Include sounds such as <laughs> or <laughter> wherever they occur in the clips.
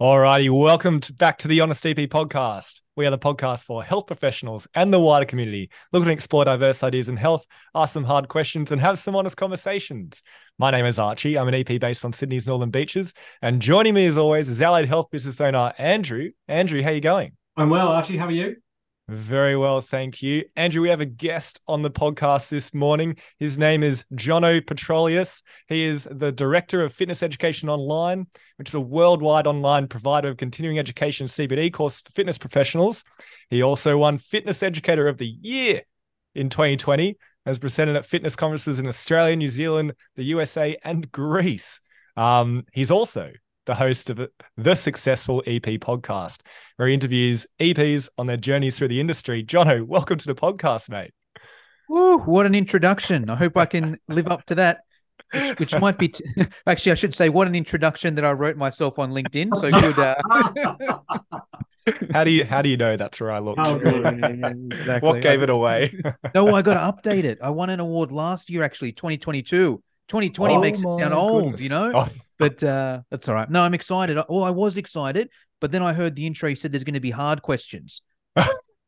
Alrighty, welcome back to the Honest EP podcast. We are the podcast for health professionals and the wider community, looking to explore diverse ideas in health, ask some hard questions, and have some honest conversations. My name is Archie. I'm an EP based on Sydney's Northern Beaches, and joining me as always is Allied Health business owner Andrew. Andrew, how are you going? I'm well, Archie. How are you? Very well, thank you. Andrew, we have a guest on the podcast this morning. His name is Jono Petrohilos. He is the Director of Fitness Education Online, which is a worldwide online provider of continuing education CPD course for fitness professionals. He also won Fitness Educator of the Year in 2020, as presented at fitness conferences in Australia, New Zealand, the USA, and Greece. Um, he's also the host of the Successful EP podcast, where he interviews EPs on their journeys through the industry. Jono, welcome to the podcast, mate. Woo, what an introduction. I hope I can <laughs> live up to that. Which might be t- <laughs> actually, I should say, what an introduction that I wrote myself on LinkedIn. So good. Uh... <laughs> how do you how do you know that's where I looked? Oh, exactly. What gave it away? no, I got to update it. I won an award last year, actually, 2022. 2020 oh makes it sound old, goodness. you know. Oh. <laughs> But uh, that's all right. No, I'm excited. Well, I was excited, but then I heard the intro. He said there's going to be hard questions. <laughs>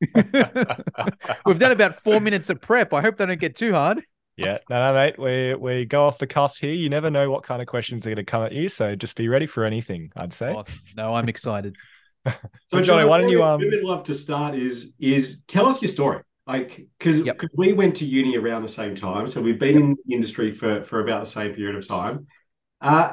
We've done about four minutes of prep. I hope they don't get too hard. Yeah, no, no, mate. We we go off the cuff here. You never know what kind of questions are going to come at you, so just be ready for anything. I'd say. Awesome. No, I'm excited. <laughs> so, Johnny, why don't you? Um, we'd love to start. Is is tell us your story like because because yep. we went to uni around the same time so we've been in the industry for for about the same period of time. Uh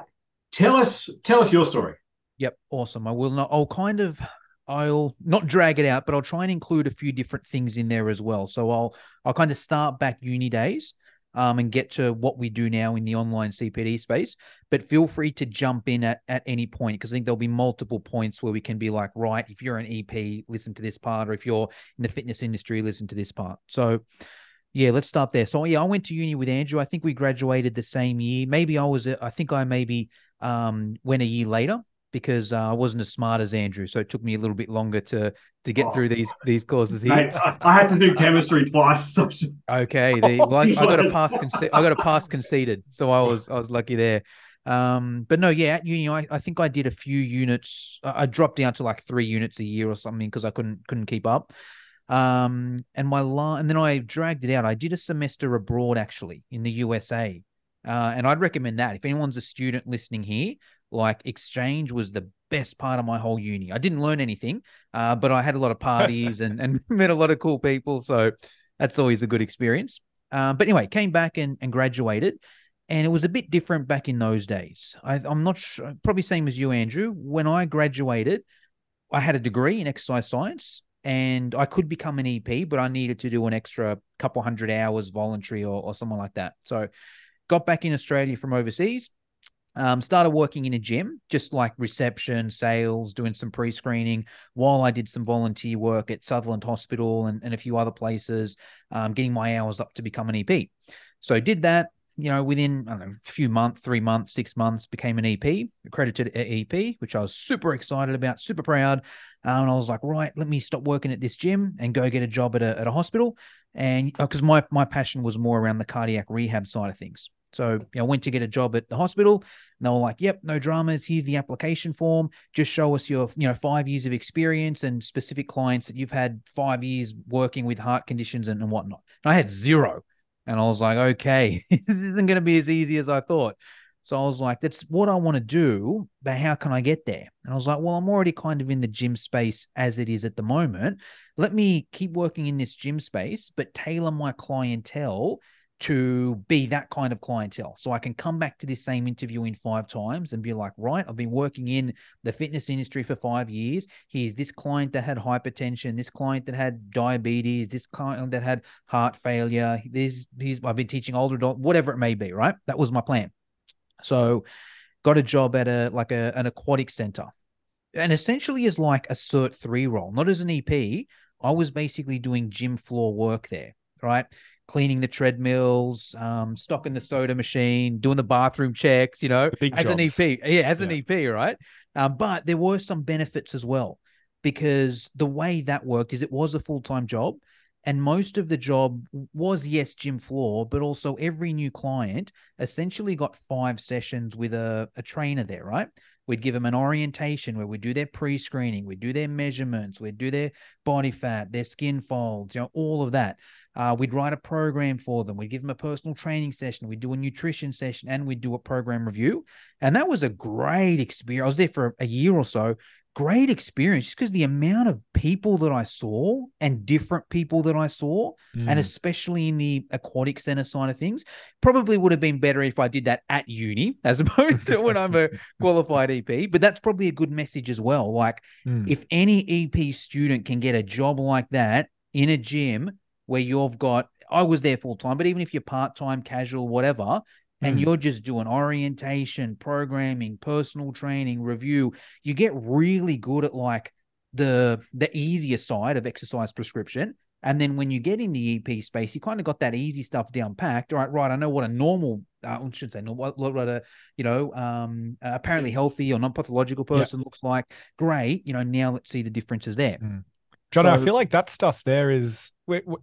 tell us tell us your story. Yep awesome. I will not i'll kind of i'll not drag it out but i'll try and include a few different things in there as well. So i'll i'll kind of start back uni days um, and get to what we do now in the online CPD space. But feel free to jump in at, at any point because I think there'll be multiple points where we can be like, right, if you're an EP, listen to this part, or if you're in the fitness industry, listen to this part. So, yeah, let's start there. So, yeah, I went to uni with Andrew. I think we graduated the same year. Maybe I was, I think I maybe um, went a year later because uh, I wasn't as smart as Andrew, so it took me a little bit longer to to get oh, through these these courses here. Mate, I, had to do chemistry twice. okay, <laughs> the, well, I, I, got a pass. Conce- I got a pass conceded, so I was I was lucky there. Um, but no, yeah, at uni, I, I think I did a few units. I dropped down to like three units a year or something because I couldn't couldn't keep up. Um, and my la- and then I dragged it out. I did a semester abroad actually in the USA. Uh, and I'd recommend that if anyone's a student listening here, like exchange was the best part of my whole uni. I didn't learn anything, uh, but I had a lot of parties and, and <laughs> met a lot of cool people. So that's always a good experience. Um, but anyway, came back and, and graduated. And it was a bit different back in those days. I, am not sure, probably same as you, Andrew. When I graduated, I had a degree in exercise science and I could become an EP, but I needed to do an extra couple hundred hours voluntary or, or something like that. So got back in Australia from overseas, um, started working in a gym, just like reception, sales, doing some pre screening while I did some volunteer work at Sutherland Hospital and, and a few other places, um, getting my hours up to become an EP. So did that, you know, within know, a few months, three months, six months, became an EP, accredited EP, which I was super excited about, super proud. Um, and I was like, right, let me stop working at this gym and go get a job at a, at a hospital. And because uh, my, my passion was more around the cardiac rehab side of things. So you know, I went to get a job at the hospital, and they were like, "Yep, no dramas. Here's the application form. Just show us your, you know, five years of experience and specific clients that you've had five years working with heart conditions and, and whatnot." And I had zero, and I was like, "Okay, <laughs> this isn't going to be as easy as I thought." So I was like, "That's what I want to do, but how can I get there?" And I was like, "Well, I'm already kind of in the gym space as it is at the moment. Let me keep working in this gym space, but tailor my clientele." To be that kind of clientele. So I can come back to this same interview in five times and be like, right, I've been working in the fitness industry for five years. Here's this client that had hypertension, this client that had diabetes, this client that had heart failure. This, he's, I've been teaching older adults, whatever it may be, right? That was my plan. So got a job at a like a, an aquatic center and essentially is like a cert three role, not as an EP. I was basically doing gym floor work there, right? Cleaning the treadmills, um, stocking the soda machine, doing the bathroom checks, you know, as jobs. an EP. Yeah, as yeah. an EP, right? Um, but there were some benefits as well because the way that worked is it was a full time job. And most of the job was, yes, gym floor, but also every new client essentially got five sessions with a, a trainer there, right? We'd give them an orientation where we do their pre-screening, we do their measurements, we do their body fat, their skin folds, you know, all of that. Uh, we'd write a program for them. We'd give them a personal training session. We'd do a nutrition session, and we'd do a program review. And that was a great experience. I was there for a year or so, great experience just because the amount of people that I saw and different people that I saw, mm. and especially in the aquatic center side of things, probably would have been better if I did that at uni as <laughs> opposed to when I'm a qualified EP. But that's probably a good message as well. Like, mm. if any EP student can get a job like that in a gym where you've got, I was there full time, but even if you're part time, casual, whatever, and mm. you're just doing orientation, programming, personal training, review, you get really good at like the the easier side of exercise prescription. And then when you get in the EP space, you kind of got that easy stuff down packed. All right, right. I know what a normal, uh, I should say, normal, what, you know, um, apparently healthy or non pathological person yeah. looks like. Great. You know, now let's see the differences there. Mm. John, so, I feel like that stuff there is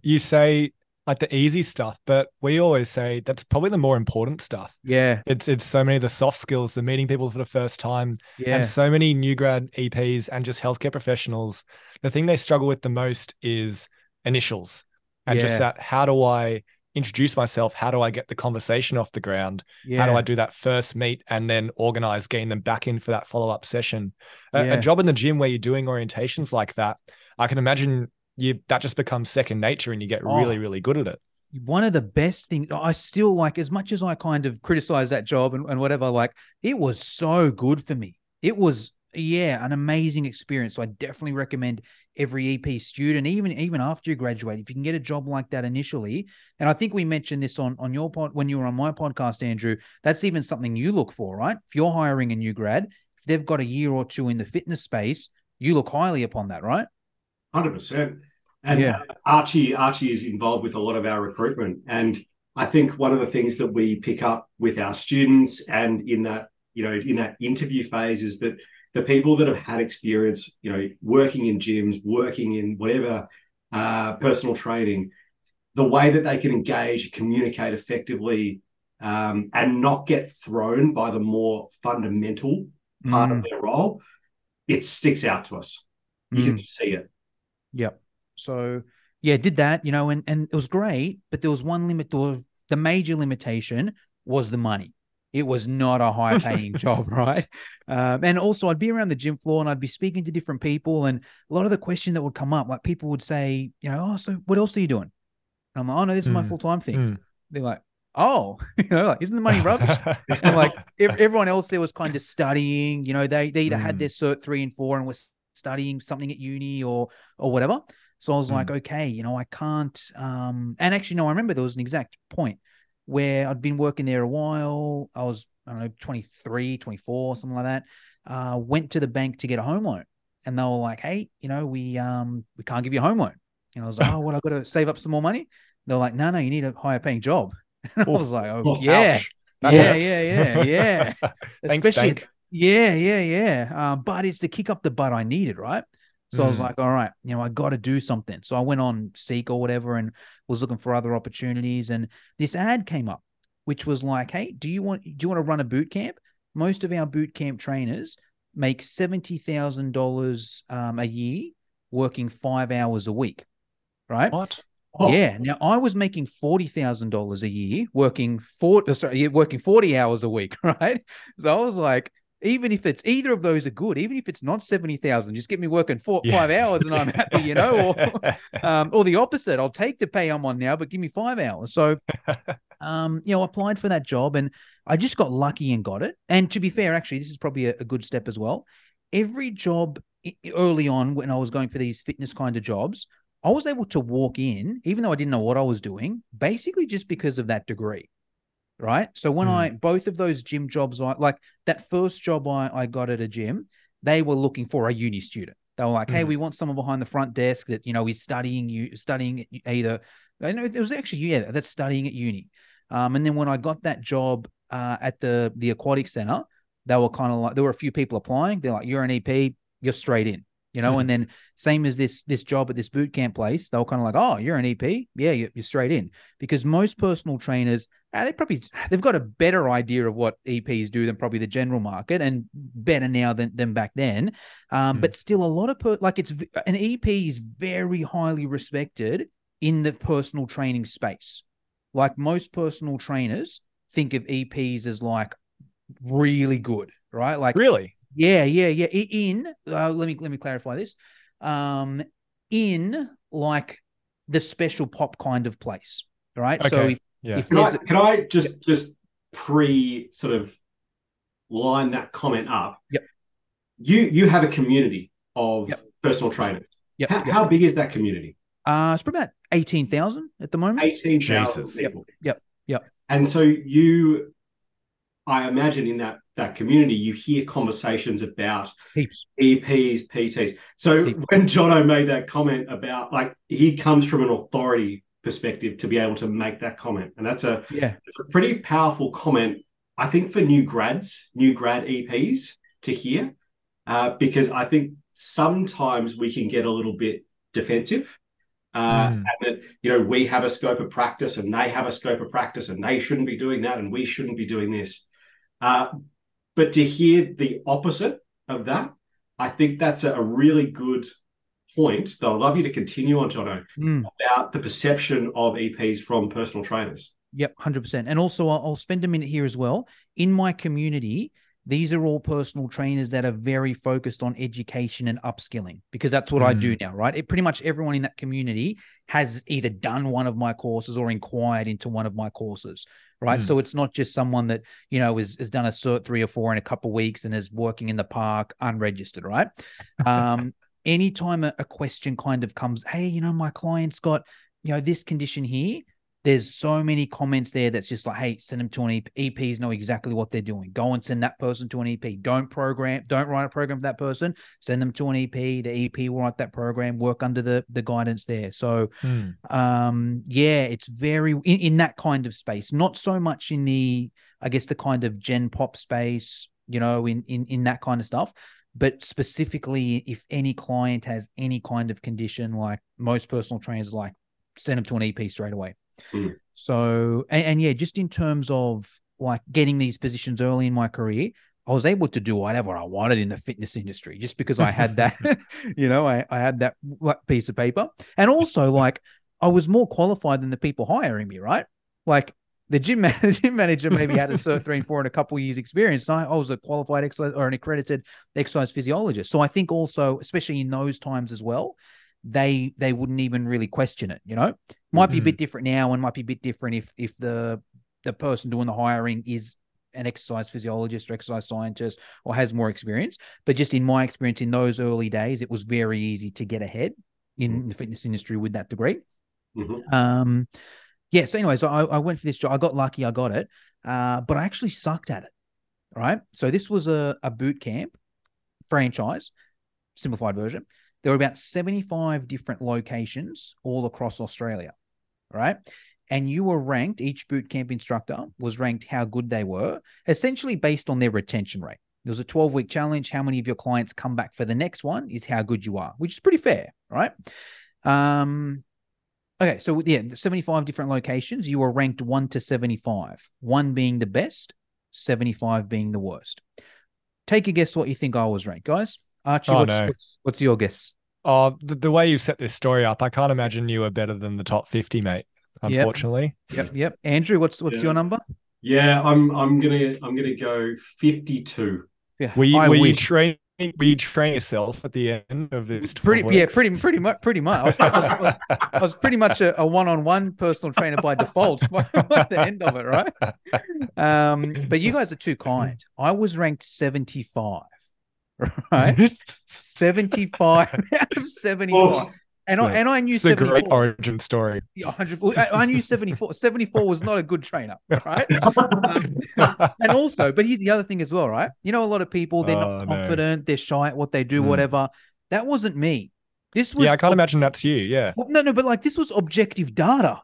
you say like the easy stuff, but we always say that's probably the more important stuff. Yeah. It's it's so many of the soft skills, the meeting people for the first time, yeah. and so many new grad EPs and just healthcare professionals. The thing they struggle with the most is initials. And just that how do I introduce myself? How do I get the conversation off the ground? Yeah. How do I do that first meet and then organize getting them back in for that follow-up session? A, a job in the gym where you're doing orientations like that, I can imagine you that just becomes second nature and you get oh, really really good at it. One of the best things i still like as much as i kind of criticize that job and, and whatever like it was so good for me. It was yeah an amazing experience. So i definitely recommend every ep student even even after you graduate if you can get a job like that initially. And i think we mentioned this on on your pod when you were on my podcast andrew that's even something you look for right? If you're hiring a new grad if they've got a year or two in the fitness space you look highly upon that right 100% and yeah. Archie, Archie is involved with a lot of our recruitment. And I think one of the things that we pick up with our students and in that, you know, in that interview phase is that the people that have had experience, you know, working in gyms, working in whatever uh, personal training, the way that they can engage, communicate effectively, um, and not get thrown by the more fundamental part mm. of their role, it sticks out to us. You mm. can see it. Yep. So yeah, did that, you know, and and it was great, but there was one limit. The, the major limitation was the money. It was not a high paying <laughs> job, right? Um, and also, I'd be around the gym floor and I'd be speaking to different people, and a lot of the question that would come up, like people would say, you know, oh, so what else are you doing? And I'm like, oh no, this is mm. my hmm. full time thing. Mm. They're like, oh, <laughs> you know, like, isn't the money rubbish? <laughs> and like everyone else there was kind of studying, you know, they they either mm. had hmm. their cert three and four and was studying something at uni or or whatever. So I was mm. like, okay, you know, I can't. Um, and actually, no, I remember there was an exact point where I'd been working there a while. I was, I don't know, 23, 24, something like that. Uh, went to the bank to get a home loan, and they were like, hey, you know, we um we can't give you a home loan. And I was like, oh, well, I've got to save up some more money. They're like, no, no, you need a higher paying job. <laughs> And I was like, oh, oh yeah. yeah, yeah, yeah, <laughs> yeah, Thanks, bank. Yeah, yeah, yeah. Um, but it's to kick up the butt I needed, right? So mm. I was mm. like, all right, you know, I got to do something. So I went on Seek or whatever and was looking for other opportunities. And this ad came up, which was like, hey, do you want do you want to run a boot camp? Most of our boot camp trainers make seventy thousand um, dollars a year working five hours a week. Right? What? Oh. Yeah. Now I was making forty thousand dollars a year working four sorry, working forty hours a week, <laughs> right? So I was like, even if it's either of those are good, even if it's not 70,000, just get me working four, yeah. five hours and I'm happy, you know, or, <laughs> um, or the opposite. I'll take the pay I'm on now, but give me five hours. So, <laughs> um, you know, I applied for that job and I just got lucky and got it. And to be fair, actually, this is probably a, a good step as well. Every job early on when I was going for these fitness kind of jobs, I was able to walk in, even though I didn't know what I was doing, basically just because of that degree right? So when mm. I both of those gym jobs, I like that first job I, I got at a gym, they were looking for a uni student. They were like, "Hey, mm. we want someone behind the front desk that you know is studying you studying either." I know it was actually yeah that's studying at uni. Um, and then when I got that job uh, at the the aquatic center, they were kind of like there were a few people applying. They're like, "You're an EP, you're straight in." You know, mm. and then same as this this job at this boot camp place, they were kind of like, "Oh, you're an EP, yeah, you're, you're straight in," because most personal trainers uh, they probably they've got a better idea of what EPs do than probably the general market, and better now than than back then. Um, mm. But still, a lot of per, like it's an EP is very highly respected in the personal training space. Like most personal trainers think of EPs as like really good, right? Like really, yeah, yeah, yeah. In uh, let me let me clarify this. Um, in like the special pop kind of place, right? Okay. So if yeah. If can, I, can I just yep. just pre sort of line that comment up? Yep. You you have a community of yep. personal trainers. Yep. How, yep. how big is that community? Uh, it's probably about eighteen thousand at the moment. Eighteen thousand people. Yep. Yep. And so you, I imagine in that that community, you hear conversations about Heaps. EPs, PTs. So Heaps. when Jono made that comment about like he comes from an authority perspective to be able to make that comment. And that's a yeah, it's a pretty powerful comment, I think, for new grads, new grad EPs to hear, uh, because I think sometimes we can get a little bit defensive. Uh, mm. and that you know we have a scope of practice and they have a scope of practice and they shouldn't be doing that and we shouldn't be doing this uh, but to hear the opposite of that i think that's a, a really good point that I'd love you to continue on, Jono, mm. about the perception of EPs from personal trainers. Yep, 100%. And also, I'll spend a minute here as well. In my community, these are all personal trainers that are very focused on education and upskilling because that's what mm. I do hmm. now, right? It, pretty much everyone in that community has either done one of my courses or inquired into one of my courses, right? Mm. So it's not just someone that, you know, is, has done a cert three or four in a couple of weeks and is working in the park unregistered, right? Um, anytime a, a question kind of comes, hey, you know, my client's got, you know, this condition here, there's so many comments there that's just like, hey, send them to an EP. EPs know exactly what they're doing. Go and send that person to an EP. Don't program, don't write a program for that person. Send them to an EP. The EP will write that program, work under the the guidance there. So hmm. um, yeah, it's very in, in that kind of space, not so much in the, I guess the kind of gen pop space, you know, in in in that kind of stuff but specifically if any client has any kind of condition like most personal trainers like send them to an ep straight away. Mm. so and, and, yeah just in terms of like getting these positions early in my career i was able to do whatever i wanted in the fitness industry just because i had that <laughs> <laughs> you know I, I had that piece of paper. And also like i was more qualified than the people hiring me right? Like the gym, man- <laughs> the gym manager maybe had a cert three and four and a couple years experience. I was a qualified exercise or an accredited exercise physiologist. So I think also, especially in those times as well, they they wouldn't even really question it. You know, might mm-hmm. be a bit mm-hmm. different now, and might be a bit different if if the the person doing the hiring is an exercise physiologist or exercise scientist or has more experience. But just in my experience in those early days, it was very easy to get ahead in mm-hmm. the fitness industry with that degree. Mm-hmm. Um, yeah. So anyway, so I, I went for this job. I got lucky. I got it, uh, but I actually sucked at it. Right. So this was a, a boot camp franchise, simplified version. There were about 75 different locations all across Australia. Right. And you were ranked, each boot camp instructor was ranked how good they were, essentially based on their retention rate. There was a 12 week challenge. How many of your clients come back for the next one is how good you are, which is pretty fair, right? Um, Okay, so yeah, 75 different locations. You were ranked 1 to 75, 1 being the best, 75 being the worst. Take a guess what you think I was ranked, guys. Archie, oh, what's, no. what's, what's, your guess? Oh, the, the, way you set this story up, I can't imagine you were better than the top 50, mate. Unfortunately. Yep, yep. yep. Andrew, what's what's yeah. your number? Yeah, I'm I'm gonna I'm gonna go 52. Yeah, were you, were you trained we train yourself at the end of this? Pretty, yeah, pretty, pretty much, pretty much. I was, I was, I was pretty much a, a, one-on-one personal trainer by default <laughs> at the end of it, right? Um, but you guys are too kind. I was ranked seventy-five, <laughs> right? <laughs> seventy-five out of seventy-five. And I and I knew it's a great origin story. Yeah, 100, I, I knew 74. 74 was not a good trainer, <laughs> right? um, and also, but here's the other thing as well, right? You know, a lot of people they're oh, not confident, no. they're shy at what they do, mm. whatever. That wasn't me. This was yeah, I can't ob- imagine that's you. Yeah, no, no, but like this was objective data,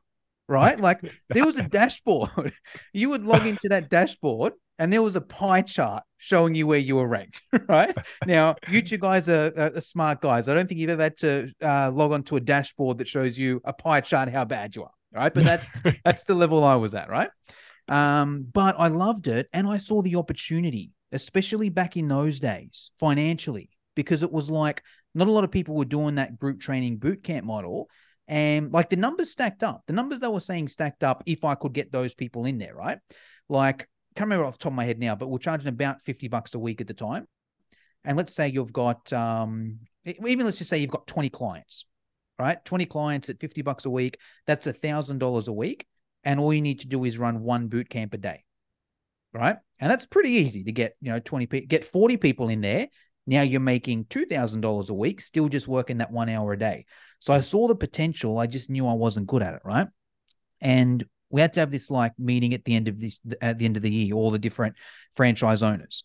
right? Like there was a <laughs> dashboard. <laughs> you would log into that dashboard, and there was a pie chart showing you where you were ranked, <laughs> right? <laughs> now, you two guys are, are, smart guys. I don't think you've ever had to uh, log on to a dashboard that shows you a pie chart how bad you are, right? But that's <laughs> that's the level I was at, right? Um, but I loved it and I saw the opportunity, especially back in those days, financially, because it was like not a lot of people were doing that group training boot camp model. And like the numbers stacked up, the numbers they were saying stacked up if I could get those people in there, right? Like, can't remember off the top of my head now, but we're charging about 50 bucks a week at the time. And let's say you've got, um, even let's just say you've got 20 clients, right? 20 clients at 50 bucks a week. That's a thousand dollars a week. And all you need to do is run one boot camp a day. Right. And that's pretty easy to get, you know, 20 people, get 40 people in there. Now you're making $2,000 a week, still just working that one hour a day. So I saw the potential. I just knew I wasn't good at it. Right. And we had to have this like meeting at the end of this, at the end of the year, all the different franchise owners.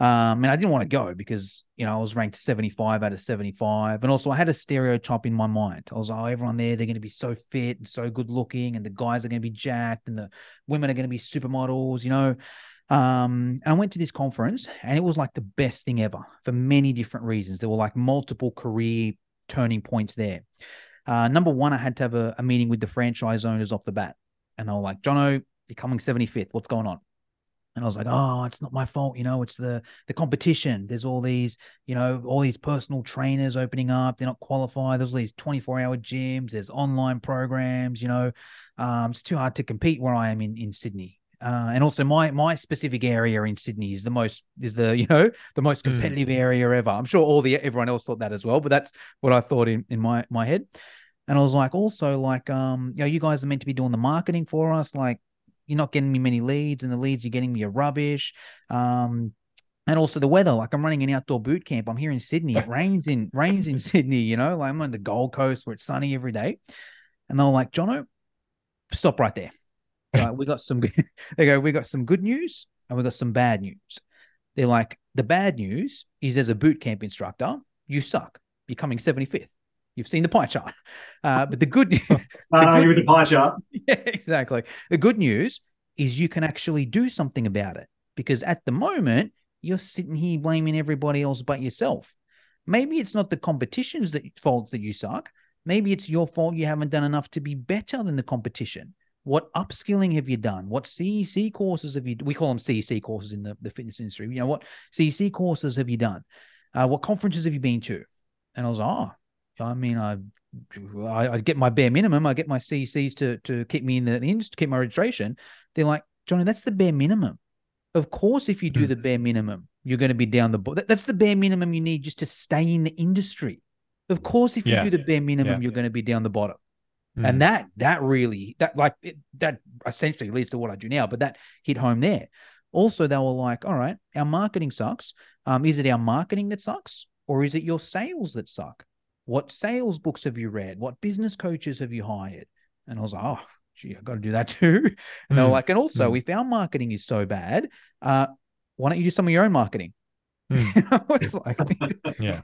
Um, and I didn't want to go because you know I was ranked 75 out of 75, and also I had a stereotype in my mind. I was like, oh, everyone there, they're going to be so fit and so good looking, and the guys are going to be jacked, and the women are going to be supermodels, you know. Um, and I went to this conference, and it was like the best thing ever for many different reasons. There were like multiple career turning points there. Uh, number one, I had to have a, a meeting with the franchise owners off the bat, and they were like, "Jono, you're coming 75th. What's going on?" and I was like, oh, it's not my fault, you know, it's the the competition. There's all these, you know, all these personal trainers opening up. They're not qualified. There's all these 24 hour gyms. There's online programs. You know, um, it's too hard to compete where I am in in Sydney. Uh, and also my my specific area in Sydney is the most is the <laughs> you know the most hmm. competitive mm. area ever. I'm sure all the everyone else thought that as well, but that's what I thought in in my my head. And I was like, also like, um, you know, you guys are meant to be doing the marketing for us. Like, you're not getting me many leads, and the leads you're getting me are rubbish. Um, and also the weather. Like I'm running an outdoor boot camp. I'm here in Sydney. It rains in rains in <laughs> Sydney. You know, like I'm on the Gold Coast where it's sunny every day. And they're like, Jono, stop right there. Like, we got some. <laughs> they go. We got some good news and we got some bad news. They're like, the bad news is as a boot camp instructor, you suck. You're coming 75th. You've seen the pie chart. Uh, but the good <laughs> news. uh, with the pie chart. <laughs> Yeah, exactly. The good news is you can actually do something about it because at the moment, you're sitting here blaming everybody else but yourself. Maybe it's not the competition's that fault that you suck. Maybe it's your fault you haven't done enough to be better than the competition. What upskilling have you done? What CEC courses have you? We call them CEC courses in the, the fitness industry. You know what CEC courses have you done? Uh, what conferences have you been to? And I was, like, oh, I mean, I, I, I get my bare minimum. I get my CCs to to keep me in the, the industry, keep my registration. They're like, Johnny, that's the bare minimum. Of course, if you do mm. the bare minimum, you're going to be down the bottom. That's the bare minimum you need just to stay in the industry. Of course, if you yeah. do the bare minimum, yeah. you're going to be down the bottom. Mm. And that that really that like it, that essentially leads to what I do now. But that hit home there. Also, they were like, "All right, our marketing sucks. Um, is it our marketing that sucks, or is it your sales that suck?" What sales books have you read? What business coaches have you hired? And I was like, oh, gee, I've got to do that <laughs> too. And mm. they were hmm. like, and also, mm. if our marketing is so bad, uh, why don't you do some of your own marketing? <laughs> Mm. like, <laughs> yeah,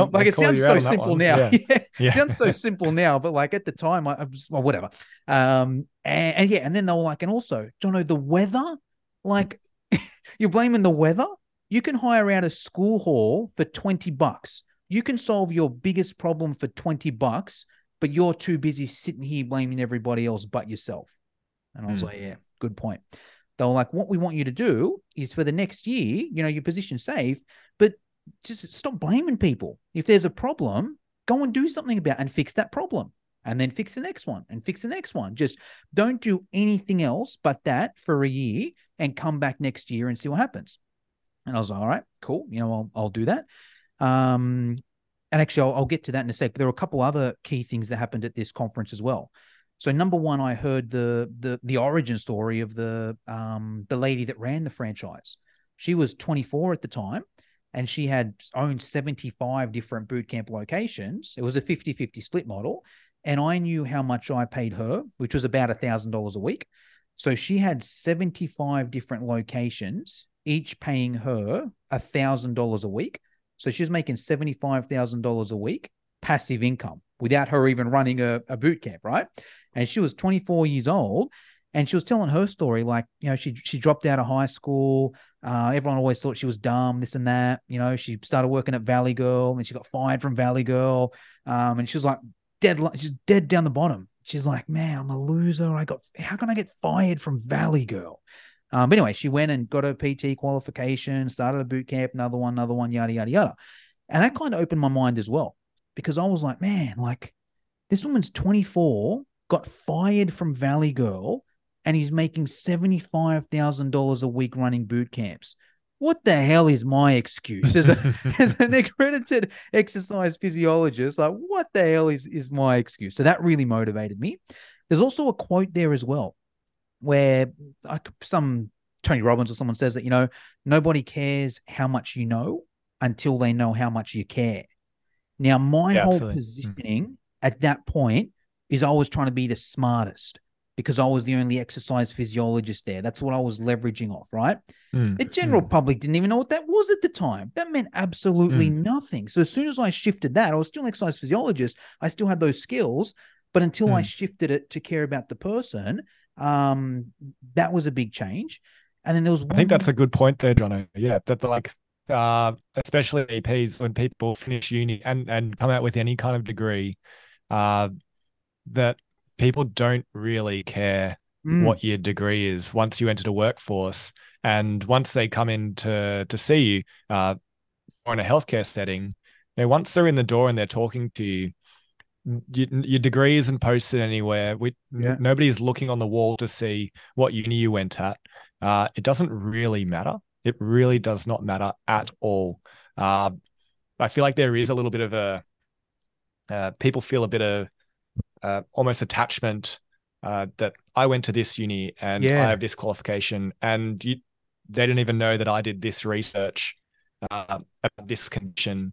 um, like it sounds so simple now. Yeah. yeah. yeah. sounds so simple now, but like at the time, I, I was well, whatever. Um, and, and, yeah, and then they were like, and also, Jono, the weather, like you're blaming the weather. You can hire out a school hall for twenty bucks you can solve your biggest problem for 20 bucks, but you're too busy sitting here blaming everybody else but yourself. And I was mm. like, yeah, good point. They were like, what we want you to do is for the next year, you know, your position safe, but just stop blaming people. If there's a problem, go and do something about and fix that problem. And then fix the next one and fix the next one. Just don't do anything else but that for a year and come back next year and see what happens. And I was like, all right, cool. You know, I'll, I'll do that. Um, and actually, I'll, I'll, get to that in a sec. But there were a couple other key things that happened at this conference as well. So, number one, I heard the the the origin story of the um, the lady that ran the franchise. She was 24 at the time, and she had owned 75 different boot camp locations. It was a 50-50 split model, and I knew how much I paid her, which was about a thousand dollars a week. So she had 75 different locations, each paying her a thousand dollars a week so she's making $75,000 a week passive income without her even running a, a boot camp, right? And she was 24 years old and she was telling her story like, you know, she she dropped out of high school. Uh, everyone always thought she was dumb, this and that. You know, she started working at Valley Girl and she got fired from Valley Girl. Um, and she was like dead, she's dead down the bottom. she's like, man, I'm a loser. I got, how can I get fired from Valley Girl? Um, but anyway, she went and got her PT qualification, started a boot camp, another one, another one, yada, yada, yada. And that kind of opened my mind as well, because I was like, man, like this woman's 24, got fired from Valley Girl, and he's making $75,000 a week running boot camps what the hell is my excuse as, a, <laughs> as an accredited exercise physiologist? Like, what the hell is, is my excuse? So that really motivated me. There's also a quote there as well where like some Tony Robbins or someone says that, you know, nobody cares how much you know until they know how much you care. Now, my yeah, whole absolutely. Hmm. positioning mm. at that point is I was trying to be the smartest because I was the only exercise physiologist there. That's what I was leveraging off, right? Mm, the general mm. public didn't even know what that was at the time. That meant absolutely mm. nothing. So as soon as I shifted that, I was still an exercise physiologist. I still had those skills, but until I hmm. shifted it to care about the person, um, that was a big change. And then there was I think that's a good point there, John. Yeah, that the, like uh, especially EPs when people finish uni and and come out with any kind of degree, uh, that people don't really care mm. what your degree is once you enter the workforce. And once they come in to, to see you, uh, or in a healthcare setting, you know, once they're in the door and they're talking to you, your, your degree isn't posted anywhere. We, yeah. Nobody's looking on the wall to see what uni you went at. Uh, it doesn't really matter. It really does not matter at all. Uh, I feel like there is a little bit of a uh, people feel a bit of uh, almost attachment uh, that I went to this uni and yeah. I have this qualification, and you, they didn't even know that I did this research uh, about this condition.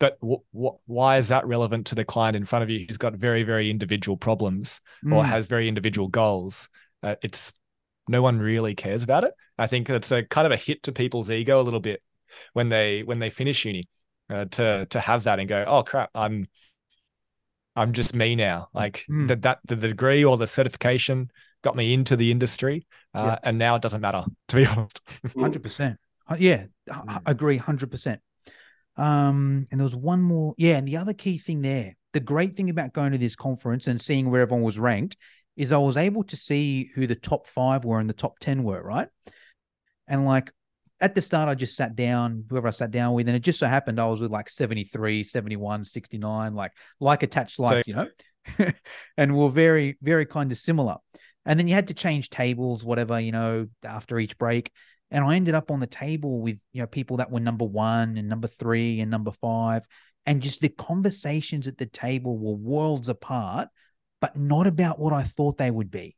But w- w- why is that relevant to the client in front of you who's got very, very individual problems mm. or has very individual goals? Uh, it's no one really cares about it. I think it's a kind of a hit to people's ego a little bit when they when they finish uni uh, to to have that and go, oh crap, I'm I'm just me now. Like mm. that, that the degree or the certification got me into the industry, uh, yeah. and now it doesn't matter. <laughs> To be honest, hundred percent. Uh, yeah, I mm. agree, hundred percent. Um, and there was one more. Yeah, and the other key thing there, the great thing about going to this conference and seeing where everyone was ranked, is I was able to see who the top five were and the top ten were, right? And like at the start, I just sat down, whoever I sat down with, and it just so happened I was with like 73, 71, 69, like like attached life, you know, <laughs> and we're very, very kind of similar. And then you had to change tables, whatever, you know, after each break. And I ended up on the table with, you know, people that were number one and number three and number five. And just the conversations at the table were worlds apart, but not about what I thought they would be.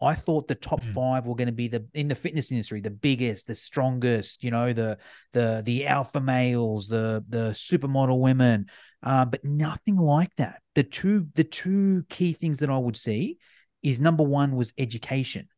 I thought the top mm. five were going to be the in the fitness industry, the biggest, the strongest, you know, the the the alpha males, the the supermodel women, uh, but nothing like that. The two the two key things that I would see is number one was education.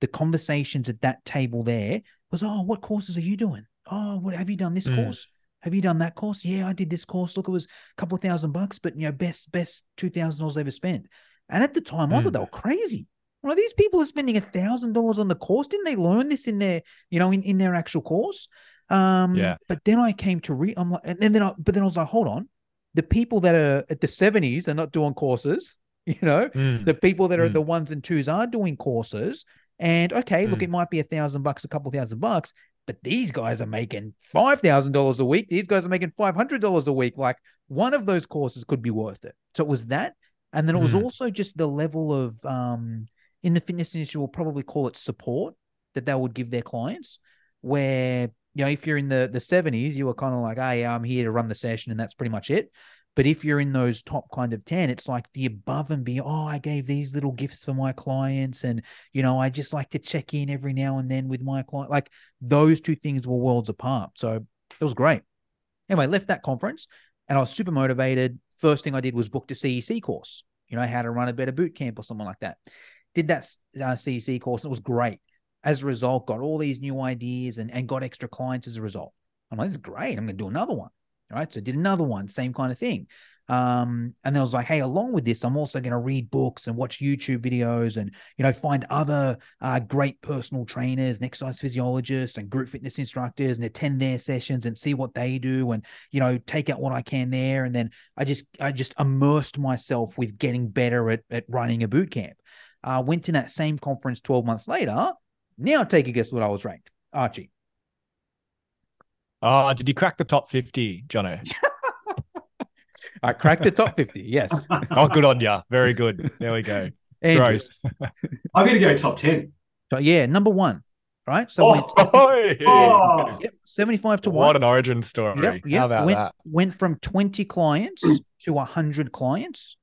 The conversations at that table there was, oh, what courses are you doing? Oh, what have you done this mm. course? Have you done that course? Yeah, I did this course. Look, it was a couple of thousand bucks, but you know, best best two thousand dollars ever spent. And at the time, mm. I thought mm. they were crazy. Well, these people are spending a thousand dollars on the course. Didn't they learn this in their, you know, in, in their actual course? Um, yeah. But then I came to read. I'm like, and then I, but then I was like, hold on, the people that are at the seventies are not doing courses. <laughs> You know, mm. the people that are mm. the ones and twos are doing courses. And okay, mm. look, it might be a thousand bucks, a couple thousand bucks, but these guys are making five thousand dollars a week. These guys are making five hundred dollars a week. Like one of those courses could be worth it. So it was that, and then it was mm. also just the level of um in the fitness industry We'll probably call it support that they would give their clients where you know if you're in the the 70s you were kind of like hey i'm here to run the session and that's pretty much it but if you're in those top kind of 10 it's like the above and beyond oh i gave these little gifts for my clients and you know i just like to check in every now and then with my client like those two things were worlds apart so it was great anyway left that conference and i was super motivated first thing i did was book the cec course you know how to run a better boot camp or something like that did that uh, CC course. And it was great. As a result, got all these new ideas and, and got extra clients as a result. I'm like, this is great. I'm going to do another one. Right. So did another one, same kind of thing. Um, and then I was like, hey, along with this, I'm also going to read books and watch YouTube videos and, you know, find other uh, great personal trainers and exercise physiologists and group fitness instructors and attend their sessions and see what they do and, you know, take out what I can there. And then I just, I just immersed myself with getting better at, at running a boot camp. Uh, went to that same conference 12 months later. Now take a guess what I was ranked. Archie. Oh, did you crack the top 50, Jono? <laughs> I cracked the top 50. Yes. oh, good on you. Very good. There we go. Andrew. I'm going to go top 10. So, yeah, number one. Right. So, oh, <laughs> went, oh, oh. Yep, 75 to 1. What an origin story. Yep, yep. How about went, that? Went from 20 clients <clears throat> to 100 clients.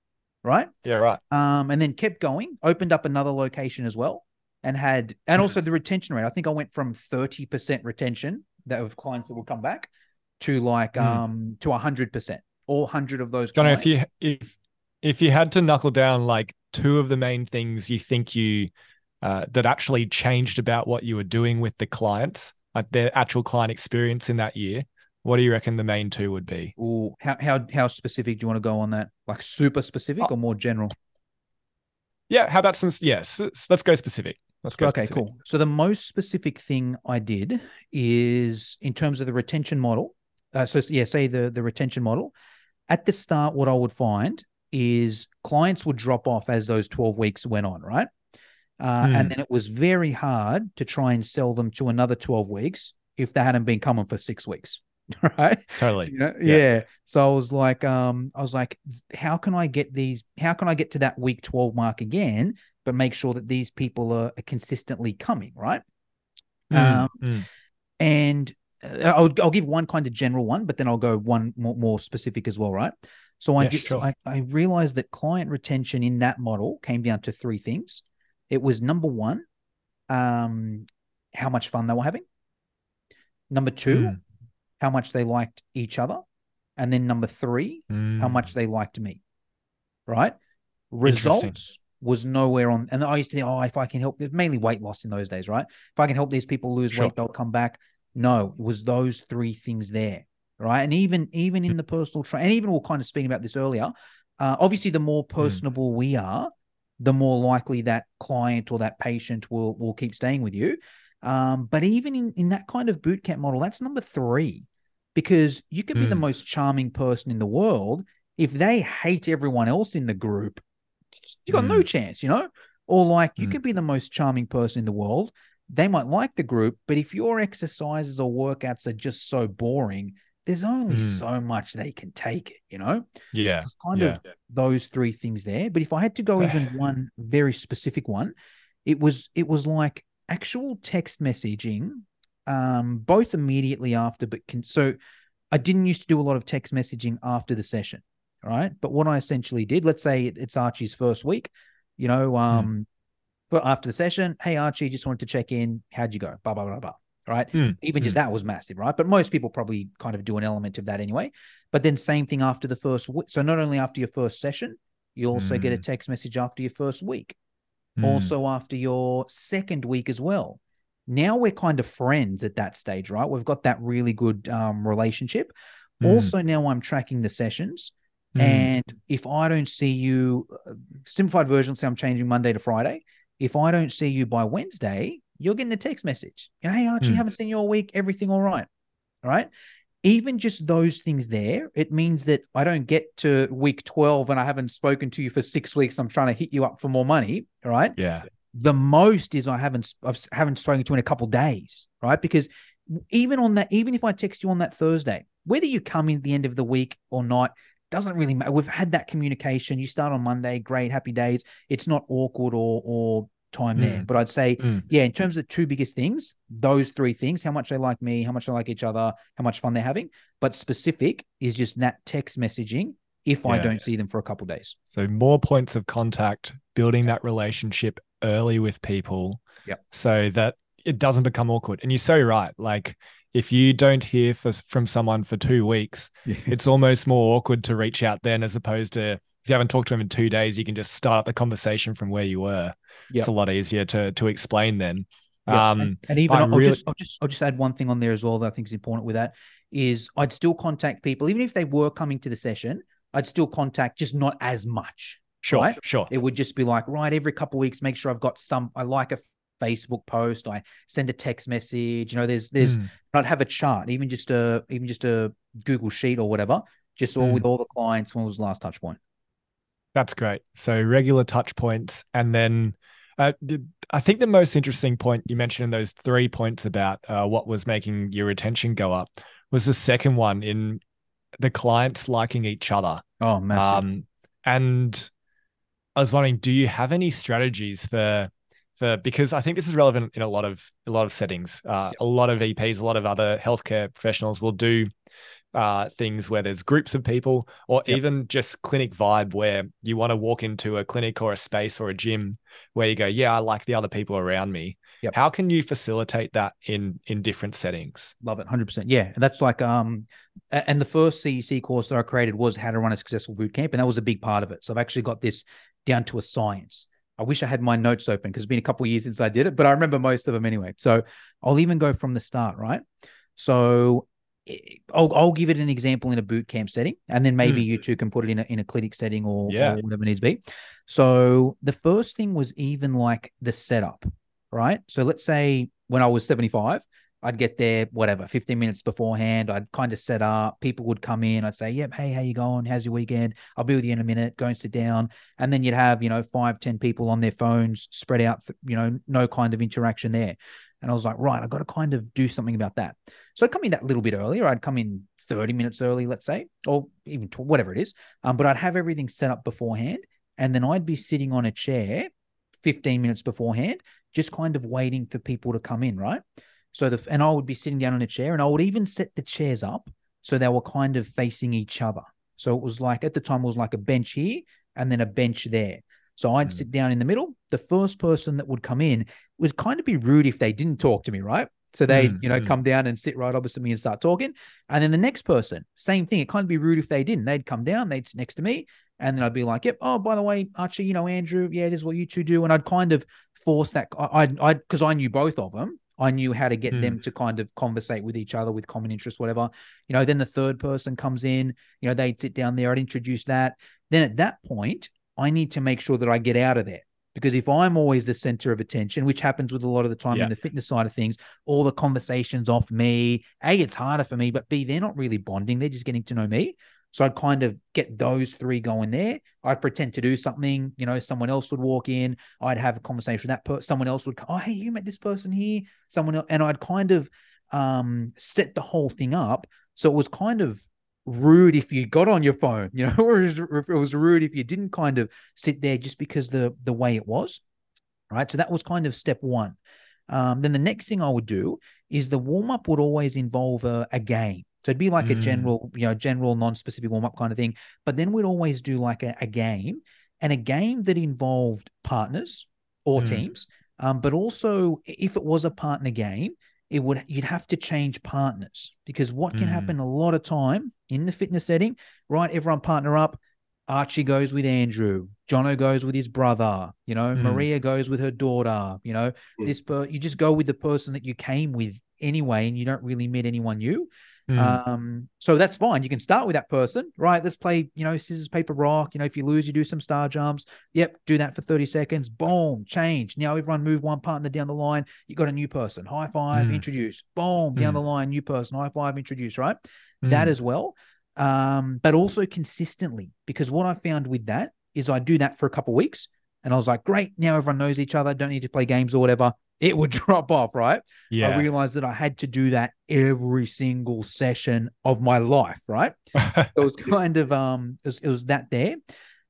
Right. Yeah, right. Um, and then kept going, opened up another location as well, and had, and also the retention rate. I think I went from 30% retention that of clients that will come back to like, mm. um, to a 100% all hundred of those. Don't know if you if if you had to knuckle down like two of the main things you think you uh, that actually changed about what you were doing with the clients, like their actual client experience in that year. What do you reckon the main two would be? Ooh, how how how specific do you want to go on that? Like super specific oh. or more general? Yeah, how about some? Yes, let's go specific. Let's go. Okay, specific. cool. So the most specific thing I did is in terms of the retention model. Uh, so yeah, say the the retention model at the start, what I would find is clients would drop off as those 12 weeks went on, right? Uh, mm. And then it was very hard to try and sell them to another 12 weeks if they hadn't been coming for six weeks. <laughs> Right. Totally. You know? yeah. yeah. So I was like, um, I was like, how can I get these? How can I get to that week 12 mark again, but make sure that these people are, are consistently coming, right? Mm. Um, mm. and uh, I'll, I'll give one kind of general one, but then I'll go one more, more specific as well, right? So I yeah, just sure. I, I realized that client retention in that model came down to three things. It was number one, um, how much fun they were having. Number two, mm. how much they liked each other. And then number three, mm. how much they liked me. Right? Results was nowhere on. And I used to think, oh, if I can help, mainly weight loss in those days, right? If I can help these people lose sure. weight, they'll come back. No, it was those three things there, right? And even even in the personal train, and even we are kind of speaking about this earlier. Uh, obviously, the more hmm. personable mm. we are, the more likely that client or that patient will will keep staying with you. Um, but even in, in that kind of boot camp model, that's number three, because you could be mm. the hmm. most charming person in the world. If they hate everyone else in the group, you got mm. no chance, you know? Or like you could be the most charming person in the world they might like the group, but if your exercises or workouts are just so boring, there's only mm. so much they can take, you know? Yeah. It's kind yeah. of those three things there. But if I had to go <sighs> even one very specific one, it was it was like actual text messaging, um, both immediately after, but can, so I didn't used to do a lot of text messaging after the session, right? But what I essentially did, let's say it's Archie's first week, you know, hmm. um, mm but after the session, hey Archie, just wanted to check in. How'd you go? Blah blah blah blah. Right. Mm. Even mm. just that was massive, right? But most people probably kind of do an element of that anyway. But then same thing after the first week. So not only after your first session, you also get a hmm. text message after your first week. Hmm. Also after your second week as well. Now we're kind of friends at that stage, right? We've got that really good um, relationship. Hmm. Also now I'm tracking the sessions. And if I don't see you, uh, simplified version, say I'm changing Monday to Friday if I don't see you by Wednesday, you're getting a text message. You know, hey Archie, mm. haven't seen you all week. Everything all right? All right. Even just those things there, it means that I don't get to week 12 and I haven't spoken to you for six weeks. I'm trying to hit you up for more money. All right. Yeah. The most is I haven't I haven't spoken to you in a couple days, right? Because even on that, even if I text you on that Thursday, whether you come in at the end of the week or not, doesn't really matter. We've had that communication. You start on Monday, great, happy days. It's not awkward or or time mm. there. But I'd say, mm. yeah, in terms of the two biggest things, those three things: how much they like me, how much they like each other, how much fun they're having. But specific is just that text messaging. If yeah. I don't see them for a couple days, so more points of contact, building that relationship early with people, yep. so that it doesn't become awkward. And you're so right. Like if you don't hear for, from someone for two weeks, yeah. it's almost more awkward to reach out then as opposed to if you haven't talked to them in two days, you can just start the conversation from where you were. Yep. It's a lot easier to to explain then. Yeah. Um, and, and even I'll, really... just, I'll just I'll just add one thing on there as well that I think is important with that is I'd still contact people even if they were coming to the session. I'd still contact, just not as much. Sure, right? sure. It would just be like, right, every couple weeks, make sure I've got some. I like a Facebook post. I send a text message. You know, there's there's. Mm. I'd have a chart, even just a even just a Google sheet or whatever, just all mm. with all the clients. When was the last touch point? That's great. So regular touch points, and then uh, I think the most interesting point you mentioned in those three points about uh, what was making your retention go up was the second one in the clients liking each other. Oh, massive. Um, and I was wondering, do you have any strategies for for because I think this is relevant in a lot of a lot of settings. Uh, A lot of EPs, a lot of other healthcare professionals will do uh, things where there's groups of people, or yep. even just clinic vibe where you want to walk into a clinic or a space or a gym where you go, yeah, I like the other people around me. Yep. How can you facilitate that in in different settings? Love it, hundred percent. Yeah, and that's like um, and the first CEC course that I created was how to run a successful boot camp, and that was a big part of it. So I've actually got this down to a science. I wish I had my notes open because it's been a couple of years since I did it, but I remember most of them anyway. So I'll even go from the start, right? So I'll, I'll give it an example in a boot camp setting, and then maybe mm. you two can put it in a in a clinic setting or, yeah. or whatever it needs to be. So the first thing was even like the setup, right? So let's say when I was 75, I'd get there, whatever, 15 minutes beforehand. I'd kind of set up. People would come in. I'd say, Yep, hey, how you going? How's your weekend? I'll be with you in a minute. Go and sit down. And then you'd have, you know, five, ten people on their phones spread out, you know, no kind of interaction there. And I was like, right, I've got to kind of do something about that. So I'd come in that little bit earlier. I'd come in 30 minutes early, let's say, or even whatever it is. Um, but I'd have everything set up beforehand. And then I'd be sitting on a chair 15 minutes beforehand, just kind of waiting for people to come in, right? So the and I would be sitting down on a chair and I would even set the chairs up so they were kind of facing each other. So it was like at the time it was like a bench here and then a bench there. So I'd mm. sit down in the middle. The first person that would come in would kind of be rude if they didn't talk to me, right? So they'd, mm, you know, mm. come down and sit right opposite me and start talking. And then the next person, same thing. It kind of be rude if they didn't. They'd come down, they'd sit next to me. And then I'd be like, yep, oh, by the way, Archie, you know, Andrew, yeah, this is what you two do. And I'd kind of force that. I'd, I'd, because I knew both of them. I knew how to get mm. them to kind of conversate with each other with common interests, whatever. You know, then the third person comes in, you know, they'd sit down there, I'd introduce that. Then at that point, I need to make sure that I get out of there. Because if I'm always the center of attention, which happens with a lot of the time yeah. in the fitness side of things, all the conversations off me, A, it's harder for me, but B, they're not really bonding. They're just getting to know me. So I'd kind of get those three going there. I'd pretend to do something, you know, someone else would walk in. I'd have a conversation with that person. Someone else would come, oh, hey, you met this person here. Someone else. And I'd kind of um, set the whole thing up. So it was kind of rude if you got on your phone, you know, <laughs> or it was rude if you didn't kind of sit there just because the the way it was. Right. So that was kind of step one. Um, then the next thing I would do is the warm up would always involve a, a game. So it'd be like mm. a general, you know, general non-specific warm-up kind of thing. But then we'd always do like a, a game and a game that involved partners or mm. teams. Um, but also if it was a partner game, it would you'd have to change partners because what can mm. happen a lot of time in the fitness setting, right? Everyone partner up. Archie goes with Andrew. Jono goes with his brother. You know, mm. Maria goes with her daughter. You know, mm. this per- you just go with the person that you came with anyway, and you don't really meet anyone new. Mm. Um, so that's fine. You can start with that person, right? Let's play, you know, scissors, paper, rock. You know, if you lose, you do some star jumps. Yep, do that for 30 seconds. Boom, change. Now everyone move one partner down the line. You got a new person. High five, mm. introduce. Boom, down mm. the line, new person. High five, introduce, right? That mm. as well. Um, but also consistently, because what I found with that is I do that for a couple weeks and I was like, great, now everyone knows each other, don't need to play games or whatever it would <laughs> drop off, right? Yeah. I realized that I had to do that every single session of my life, right? it was <laughs> kind of um it was, it was that there.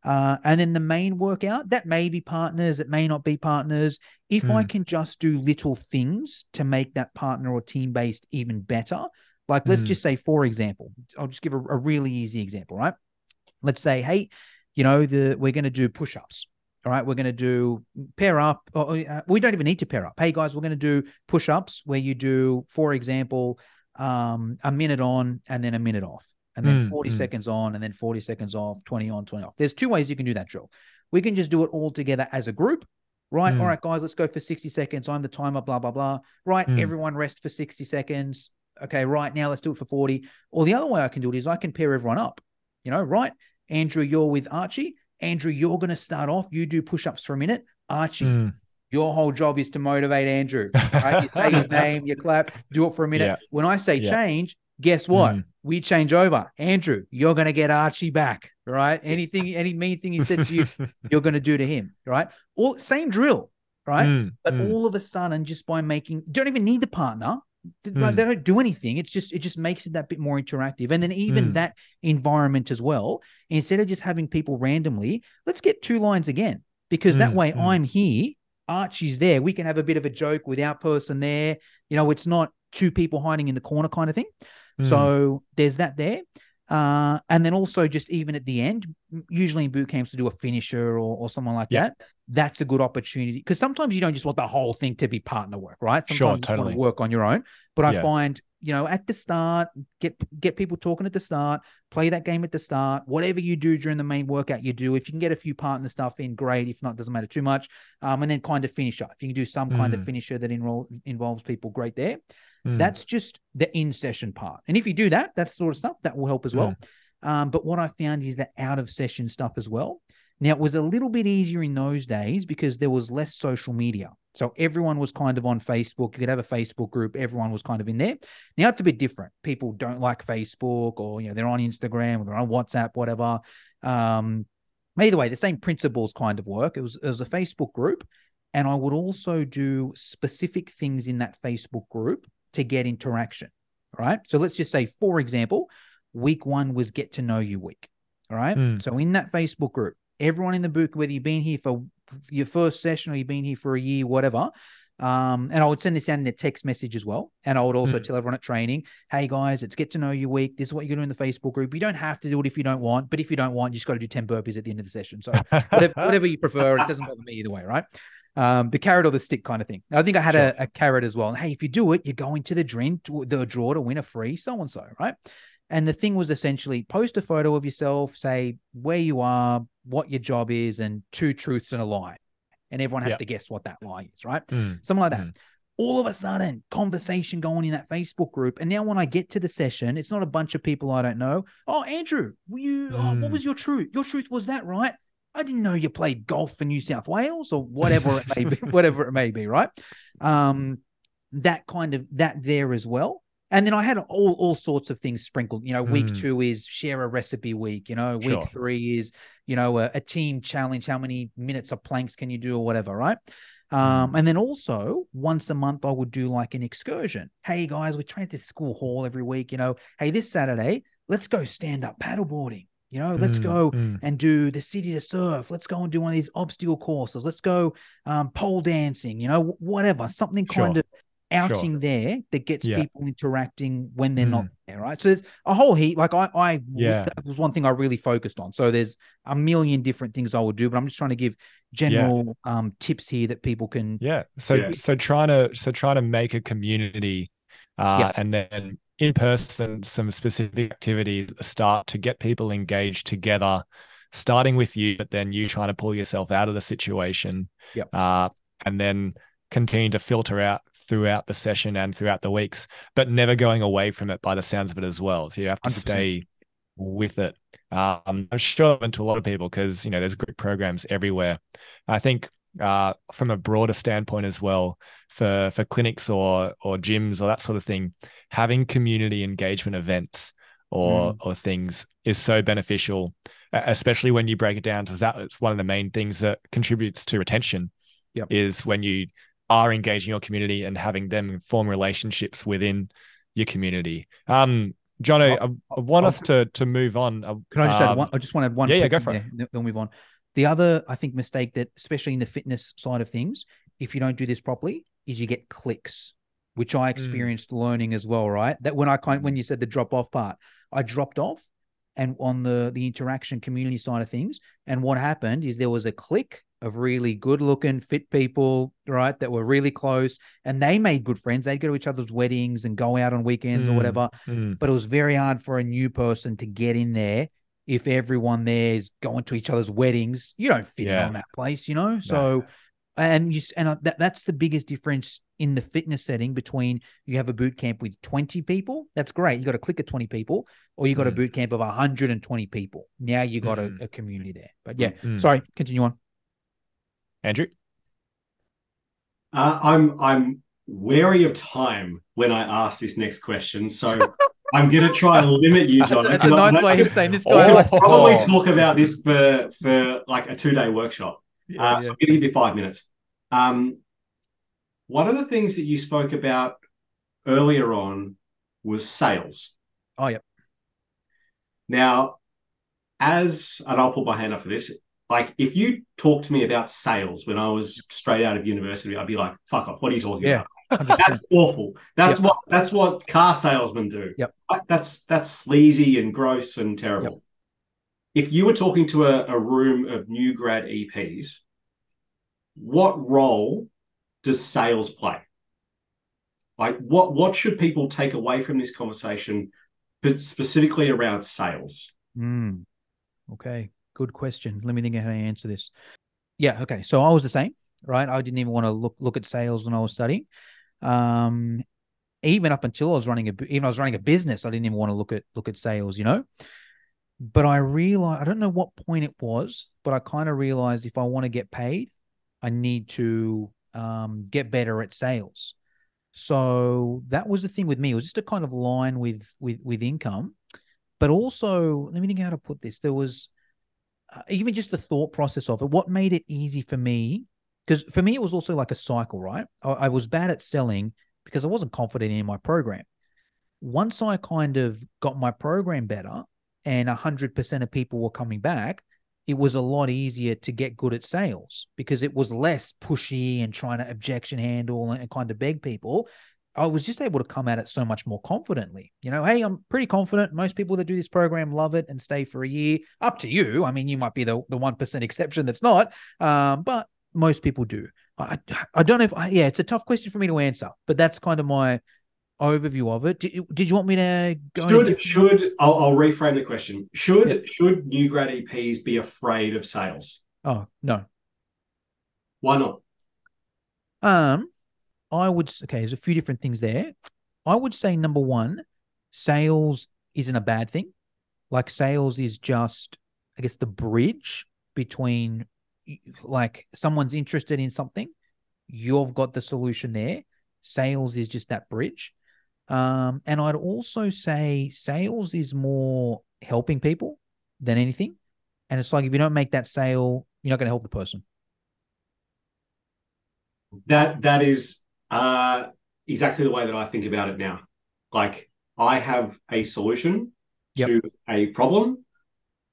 Uh, and then the main workout that may be partners, it may not be partners. If mm. I hmm. can just do little things to make that partner or team based even better, like let's mm. just say, for example, I'll just give a, a really easy example, right? Let's say, hey, you know, the we're going to do push ups, all right, we're going to do pair up. Or, uh, we don't even need to pair up. Hey guys, we're going to do push ups where you do, for example, um, a minute on and then a minute off, and then mm, 40 mm. seconds on and then 40 seconds off, 20 on, 20 off. There's two ways you can do that drill. We can just do it all together as a group, right? Mm. All right, guys, let's go for 60 seconds. I'm the timer, blah, blah, blah. Right. Mm. Everyone rest for 60 seconds. Okay, right now let's do it for 40. Or the other way I can do it is I can pair everyone up. You know, right? Andrew, you're with Archie. Andrew, you're going to start off. You do push ups for a minute. Archie, mm. your whole job is to motivate Andrew. Right? You say his <laughs> name, you clap, do it for a minute. Yeah. When I say yeah. change, guess what? Mm. We change over. Andrew, you're going to get Archie back, right? Anything, any mean thing he said to you, <laughs> you're going to do to him, right? All same drill, right? Mm. But mm. all of a sudden, just by making, don't even need the partner. Mm. They don't do anything. It's just it just makes it that bit more interactive. And then even mm. that environment as well, instead of just having people randomly, let's get two lines again because that mm, way I'm here, Archie's there. We can have a bit of a joke with our person there. You know, it's not two people hiding in the corner kind of thing. Mm. So there's that there. Uh, and then also just even at the end, usually in boot camps to do a finisher or, or someone like yeah. that. That's a good opportunity because sometimes you don't just want the whole thing to be partner work, right? Sometimes sure, you totally. want to work on your own. But yeah. I find you know at the start, get get people talking at the start, play that game at the start. Whatever you do during the main workout, you do. If you can get a few partner stuff in, great. If not, doesn't matter too much. Um, and then kind of finisher. If you can do some mm. kind of mm. finisher that enroll, involves people, great there. Mm. That's just the in session part. And if you do that, that sort of stuff, that will help as well. Mm. Um, but what I found is that out of session stuff as well. Now, it was a little bit easier in those days because there was less social media. So everyone was kind of on Facebook. You could have a Facebook group. Everyone was kind of in there. Now it's a bit different. People don't like Facebook or, you know, they're on Instagram or they're on WhatsApp, whatever. Um, either way, the same principles kind of work. It was, it was a Facebook group. And I would also do specific things in that Facebook group to get interaction. All right. So let's just say, for example, week one was get to know you week. All right. Mm. So in that Facebook group, everyone in the book, whether you've been here for your first session or you've been here for a year, whatever. Um, and I would send this out in a text message as well. And I would also mm. tell everyone at training, hey guys, it's get to know you week. This is what you're going to do in the Facebook group. You don't have to do it if you don't want, but if you don't want, you just got to do 10 burpees at the end of the session. So whatever, <laughs> whatever you prefer, it doesn't bother me either way, right? um, the carrot or the stick kind of thing. I think I had sure. a, a, carrot as well. And hey, if you do it, you're going to the drink, the draw to win a free, so and so, right? And the thing was essentially post a photo of yourself, say where you are, what your job is, and two truths and a lie. And everyone has to guess what that lie is, right? Mm. Something like that. Mm. All of a sudden, conversation going in that Facebook group. And now when I get to the session, it's not a bunch of people I don't know. Oh, Andrew, you, mm. oh, what was your truth? Your truth was that, right? I didn't know you played golf for New South Wales or whatever it may be, <laughs> whatever it may be, right? Um, that kind of that there as well. And then I had all all sorts of things sprinkled. You know, week mm. two is share a recipe week. You know, week sure. three is you know a, a, team challenge. How many minutes of planks can you do or whatever, right? Um, mm. and then also once a month I would do like an excursion. Hey guys, we train at this school hall every week. You know, hey this Saturday let's go stand up paddleboarding. You know, let's mm, go mm. and do the city to surf. Let's go and do one of these obstacle courses. Let's go um, pole dancing. You know, whatever, something kind sure. of outing sure. there that gets yeah. people interacting when they're mm. not there, right? So there's a whole heap. Like I, I, yeah, that was one thing I really focused on. So there's a million different things I would do, but I'm just trying to give general yeah. um, tips here that people can. Yeah. So yeah. so trying to so trying to make a community, uh, and then in person some specific activities start to get people engaged together starting with you but then you trying to pull yourself out of the situation yep. uh, and then continue to filter out throughout the session and throughout the weeks but never going away from it by the sounds of it as well so you have to 100%. stay with it um, i'm sure to a lot of people because you know there's great programs everywhere i think uh, from a broader standpoint as well for for clinics or or gyms or that sort of thing having community engagement events or mm. or things is so beneficial especially when you break it down to that it's one of the main things that contributes to retention yep. is when you are engaging your community and having them form relationships within your community um Jono, I, I want I'll, us to to move on. Can I just um, add one? I just want to add one. Yeah, yeah, go for it. Then move on. The other, I think, mistake that, especially in the fitness side of things, if you don't do this properly, is you get clicks, which I hmm. experienced mm. learning as well. Right, that when I kind when you said the drop off part, I dropped off, and on the the interaction community side of things, and what happened is there was a click of really good looking fit people, right, that were really close, and they made good friends. They'd go to each other's weddings and go out on weekends mm. or whatever. Mm. But it was very hard for a new person to get in there if everyone there is going to each other's weddings, you don't fit yeah. in on that place, you know. No. So, and you and that that's the biggest difference in the fitness setting between you have a boot camp with 20 people. That's great. You got a click of 20 people, or you got mm. a boot camp of 120 people. Now you got mm. a, a, community there. But yeah, mm. sorry, continue on. Andrew? Uh, I'm I'm wary of time when I ask this next question. So <laughs> I'm going to try and limit you, John. That's, that's a nice way of saying this guy. I'll probably talk about this for, for like a two day workshop. Yeah, uh, yeah. So I'm going to give you five minutes. Um, one of the things that you spoke about earlier on was sales. Oh, yep. Now, as, and I'll put my hand up for this, like if you talk to me about sales when I was straight out of university, I'd be like, fuck off, what are you talking yeah. about? that's <laughs> awful. That's yep. what that's what car salesmen do. Yep. That's that's sleazy and gross and terrible. Yep. If you were talking to a, a room of new grad EPs, what role does sales play? Like what what should people take away from this conversation, but specifically around sales? Mm. Okay, good question. Let me think how to answer this. Yeah, okay. So I was the same, right? I didn't even want to look look at sales when I was studying. Um, even up until I was running a even I was running a business, I didn't even want to look at look at sales, you know. But I realized I don't know what point it was, but I kind of realized if I want to get paid, I need to um, get better at sales. So that was the thing with me. It was just a kind of line with with with income, but also let me think how to put this. There was Uh, even just the thought process of it. What made it easy for me because for me it was also like a cycle right I, I, was bad at selling because i wasn't confident in my program once i kind of got my program better and 100% of people were coming back it was a lot easier to get good at sales because it was less pushy and trying to objection handle and kind of beg people I was just able to come at it so much more confidently. You know, hey, I'm pretty confident. Most people that do this program love it and stay for a year. Up to you. I mean, you might be the the one percent exception that's not. Um, but most people do. I, I don't know if I, yeah, it's a tough question for me to answer, but that's kind of my overview of it. Did, did you want me to go? Should should I'll, I'll, reframe the question. Should yep. should new grad EPs be afraid of sales? Oh no. Why not? Um, I would okay. There's a few different things there. I would say number one, sales isn't a bad thing. Like sales is just, I guess, the bridge between like someone's interested in something, you've got the solution there. Sales is just that bridge. Um, and I'd also say sales is more helping people than anything. And it's like if you don't make that sale, you're not going to help the person. That that is uh, exactly the way that I think about it now. Like I have a solution yep. to a problem.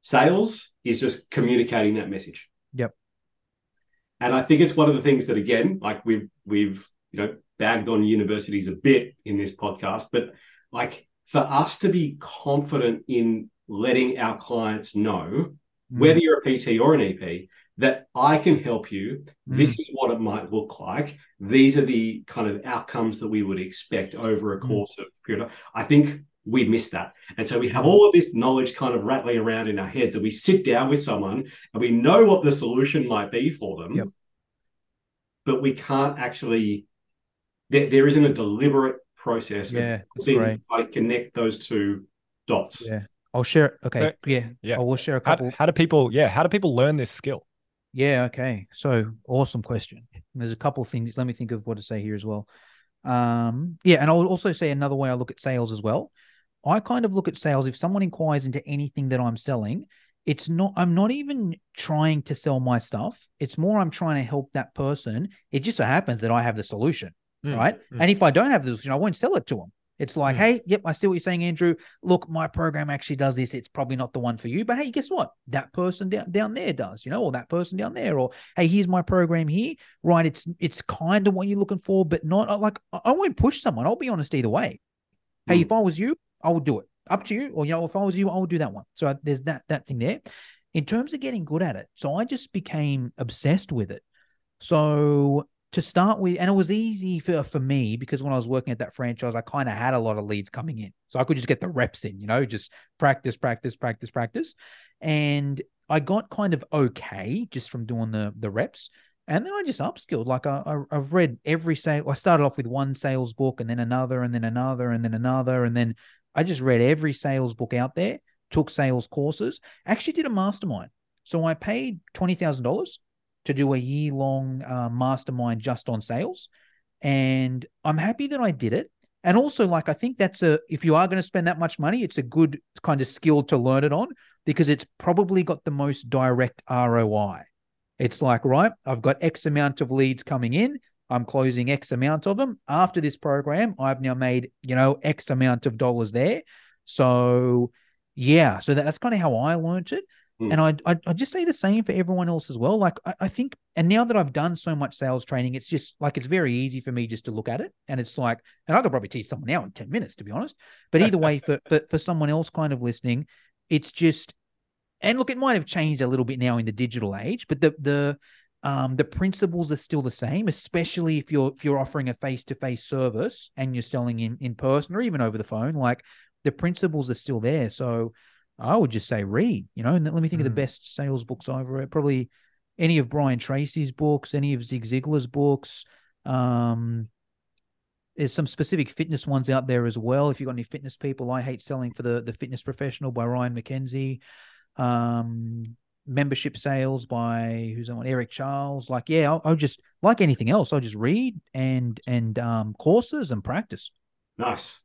Sales is just communicating that message. Yep. And I think it's one of the things that again, like we've we've you know bagged on universities a bit in this podcast, but like for us to be confident in letting our clients know mm. whether you're a PT or an EP that I can help you. Mm. This is what it might look like. These are the kind of outcomes that we would expect over a mm. course mm. of period. I think we miss that. And so we have all of this knowledge kind of rattling around in our heads, and we sit down with someone and we know what the solution might be for them. Yep. But we can't actually, there, there isn't a deliberate process. Yeah, being, I connect those two dots. Yeah. I'll share. Okay. So, yeah. Yeah. I will share a couple. How, how do people, yeah, how do people learn this skill? Yeah. Okay. So awesome question. There's a couple of things. Let me think of what to say here as well. Um, yeah, and I'll also say another way I look at sales as well I kind of look at sales. If someone inquires into anything that I'm selling, it's not, I'm not even trying to sell my stuff. It's more I'm trying to help that person. It just so happens that I have the solution. Mm, right. Mm. And if I don't have the solution, I won't sell it to them. It's like, mm. hey, yep, I see what you're saying, Andrew. Look, my program actually does this. It's probably not the one for you, but hey, guess what? That person down, down there does, you know, or that person down there, or hey, here's my program here. Right. It's it's kind of what you're looking for, but not like I won't push someone. I'll be honest either way. Hey, mm. if I was you, I would do it. Up to you. Or you know, if I was you, I would do that one. So there's that that thing there. In terms of getting good at it, so I just became obsessed with it. So to start with, and it was easy for, for me because when I was working at that franchise, I kind of had a lot of leads coming in. So I could just get the reps in, you know, just practice, practice, practice, practice. And I got kind of okay just from doing the the reps. And then I just upskilled. Like I, I, have read every sale. I started off with one sales book and then another and then another and then another. And then I just read every sales book out there, took sales courses, actually did a mastermind. So I paid $20,000 to do a year long uh, mastermind just on sales. And I'm happy that I did it. And also, like, I think that's a, if you are going to spend that much money, it's a good kind of skill to learn it on because it's probably got the most direct ROI. It's like, right, I've got X amount of leads coming in. I'm closing X amount of them. After this program, I've now made, you know, X amount of dollars there. So, yeah, so that, that's kind of how I learned it. Mm. And I, I, I just say the same for everyone else as well. Like I, I think, and now that I've done so much sales training, it's just like it's very easy for me just to look at it, and it's like, and I could probably teach someone now in ten minutes, to be honest. But either way, for, for for someone else kind of listening, it's just, and look, it might have changed a little bit now in the digital age, but the the um, the principles are still the same, especially if you're if you're offering a face to face service and you're selling in in person or even over the phone. Like the principles are still there. So I would just say read, you know, and let me think mm. of the hmm. best sales books I've read. Probably any of Brian Tracy's books, any of Zig Ziglar's books. Um, there's some specific fitness ones out there as well. If you've got any fitness people, I hate selling for the the fitness professional by Ryan McKenzie. Um, membership sales by who's on Eric Charles. Like, yeah, I'll, I'll, just like anything else, I'll just read and and um courses and practice. Nice.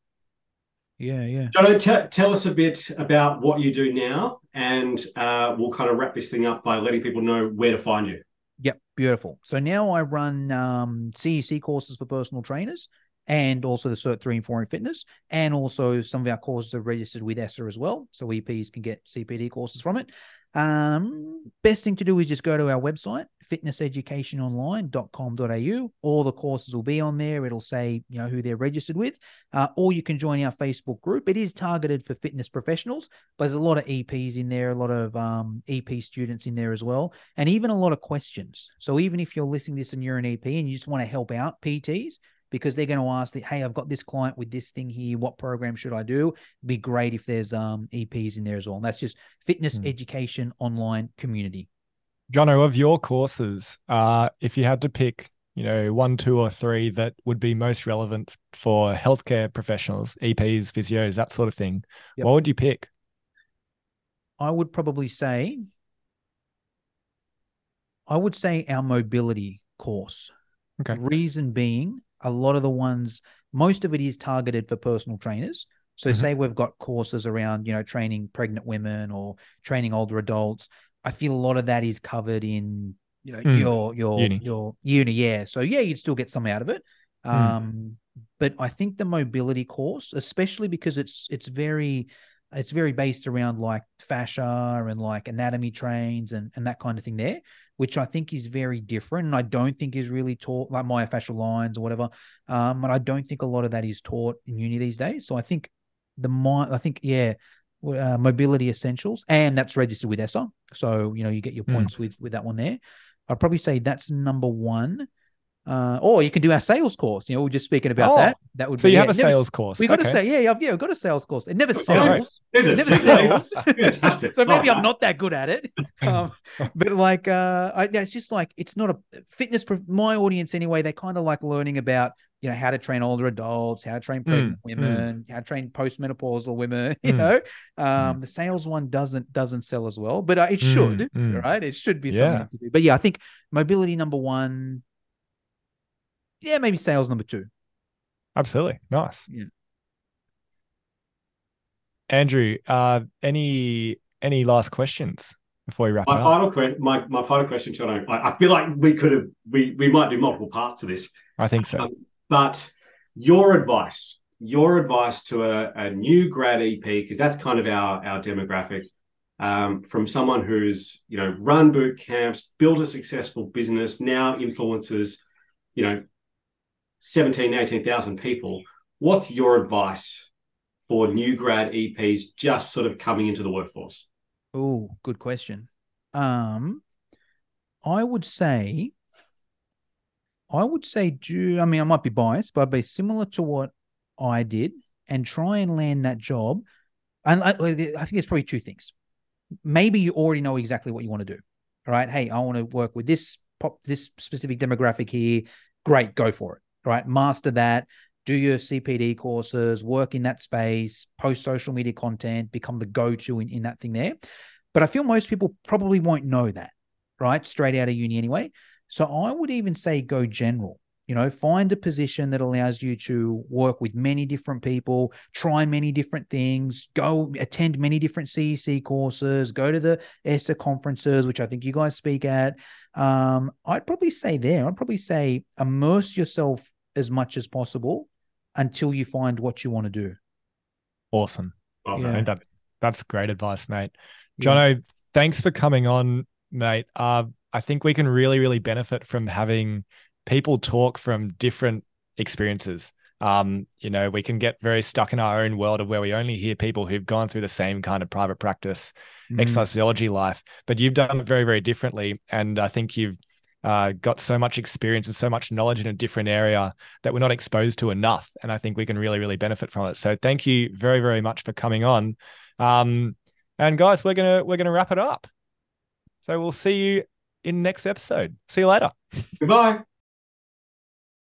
Yeah, yeah. Jono, t- tell us a bit about what you do now, and uh, we'll kind of wrap this thing up by letting people know where to find you. Yep, beautiful. So now I run um, CEC courses for personal trainers and also the Cert 3 and 4 in fitness. And also some of our courses are registered with ESSA as well. So EPs can get CPD courses from it. Um, best thing to do is just go to our website, fitnesseducationonline.com.au. All the courses will be on there. It'll say, you know, who they're registered with. Uh, or you can join our Facebook group. It is targeted for fitness professionals, but there's a lot of EPs in there, a lot of um, EP students in there as well, and even a lot of questions. So even if you're listening to this and you're an EP and you just want to help out PTs, because they're going to ask that, hey, I've got this client with this thing here. What program should I do? It'd be great if there's um, EPs in there as well. And that's just fitness mm. education online community. Jono, of your courses, uh, if you had to pick, you know, one, two, or three that would be most relevant for healthcare professionals, EPs, physios, that sort of thing, yep. what would you pick? I would probably say, I would say our mobility course. Okay. Reason being, a lot of the ones, most of it is targeted for personal trainers. So mm-hmm. say we've got courses around, you know, training pregnant women or training older adults. I feel a lot of that is covered in, you know, mm. your your uni. your uni. Yeah. So yeah, you'd still get some out of it. Mm. Um, but I think the mobility course, especially because it's it's very it's very based around like fascia and like anatomy trains and, and that kind of thing there which I think is very different. And I don't think is really taught like myofascial lines or whatever. Um, and I don't think a lot of that is taught in uni these days. So I think the mind, I think, yeah, uh, mobility essentials, and that's registered with ESSA. So, you know, you get your hmm. points mm. with, with that one there. I'd probably say that's number one. Uh, or you can do our sales course. You know, we're just speaking about oh, that. That would so be, you have a sales course. We got okay. to say, yeah, yeah, yeah, we've got a sales course. It never sells. Oh, it never <laughs> sells. <laughs> so maybe I'm not that good at it. <laughs> Um, but like, uh, I, yeah, it's just like it's not a fitness. My audience anyway, they kind of like learning about you know how to train older adults, how to train hmm, pregnant mm, women, mm. how to train postmenopausal women. <laughs> You mm. know, um, mm. the sales one doesn't doesn't sell as well, but uh, it hmm, should, right? It should be something to do. But yeah, I think mobility number one, yeah, maybe sales number two. Absolutely. Nice. Yeah. Andrew, uh, any any last questions before we wrap my final que- my, my final question, John, I, I, feel like we could have we we might do multiple parts to this. I think so. Um, but your advice, your advice to a, a new grad EP, because that's kind of our our demographic, um, from someone who's you know run boot camps, built a successful business, now influences, you know, 17, 18,000 people. What's your advice for new grad EPs just sort of coming into the workforce? Oh, good question. Um, I would say, I would say, do I mean I might be biased, but I'd be similar to what I did and try and land that job. And I, I think it's probably two things. Maybe you already know exactly what you want to do. All right. Hey, I want to work with this pop this specific demographic here, great, go for it. Right, master that. Do your CPD courses, work in that space, post social media content, become the go-to in, in that thing there. But I feel most people probably won't know that, right? Straight out of uni anyway. So I would even say go general. You know find a position that allows you to work with many different people try many different things go attend many different cec courses go to the ESSA conferences which i think you guys speak at. Um, i'd probably say there i'd probably say immerse yourself as much as possible until you find what you want to do. Awesome. Yeah. that, that's great advice mate. Jono yeah. thanks for coming on mate. Uh, i think we can really really benefit from having people talk from different experiences. Um, you know, we can get very stuck in our own world of where we only hear people who've gone through the same kind of private practice mm. exercisology life, but you've done it very, very differently. And I think you've uh, got so much experience and so much knowledge in a different area that we're not exposed to enough. And I think we can really, really benefit from it. So thank you very, very much for coming on. Um, and guys, we're gonna we're gonna wrap it up. So we'll see you in next episode. See you later. Goodbye.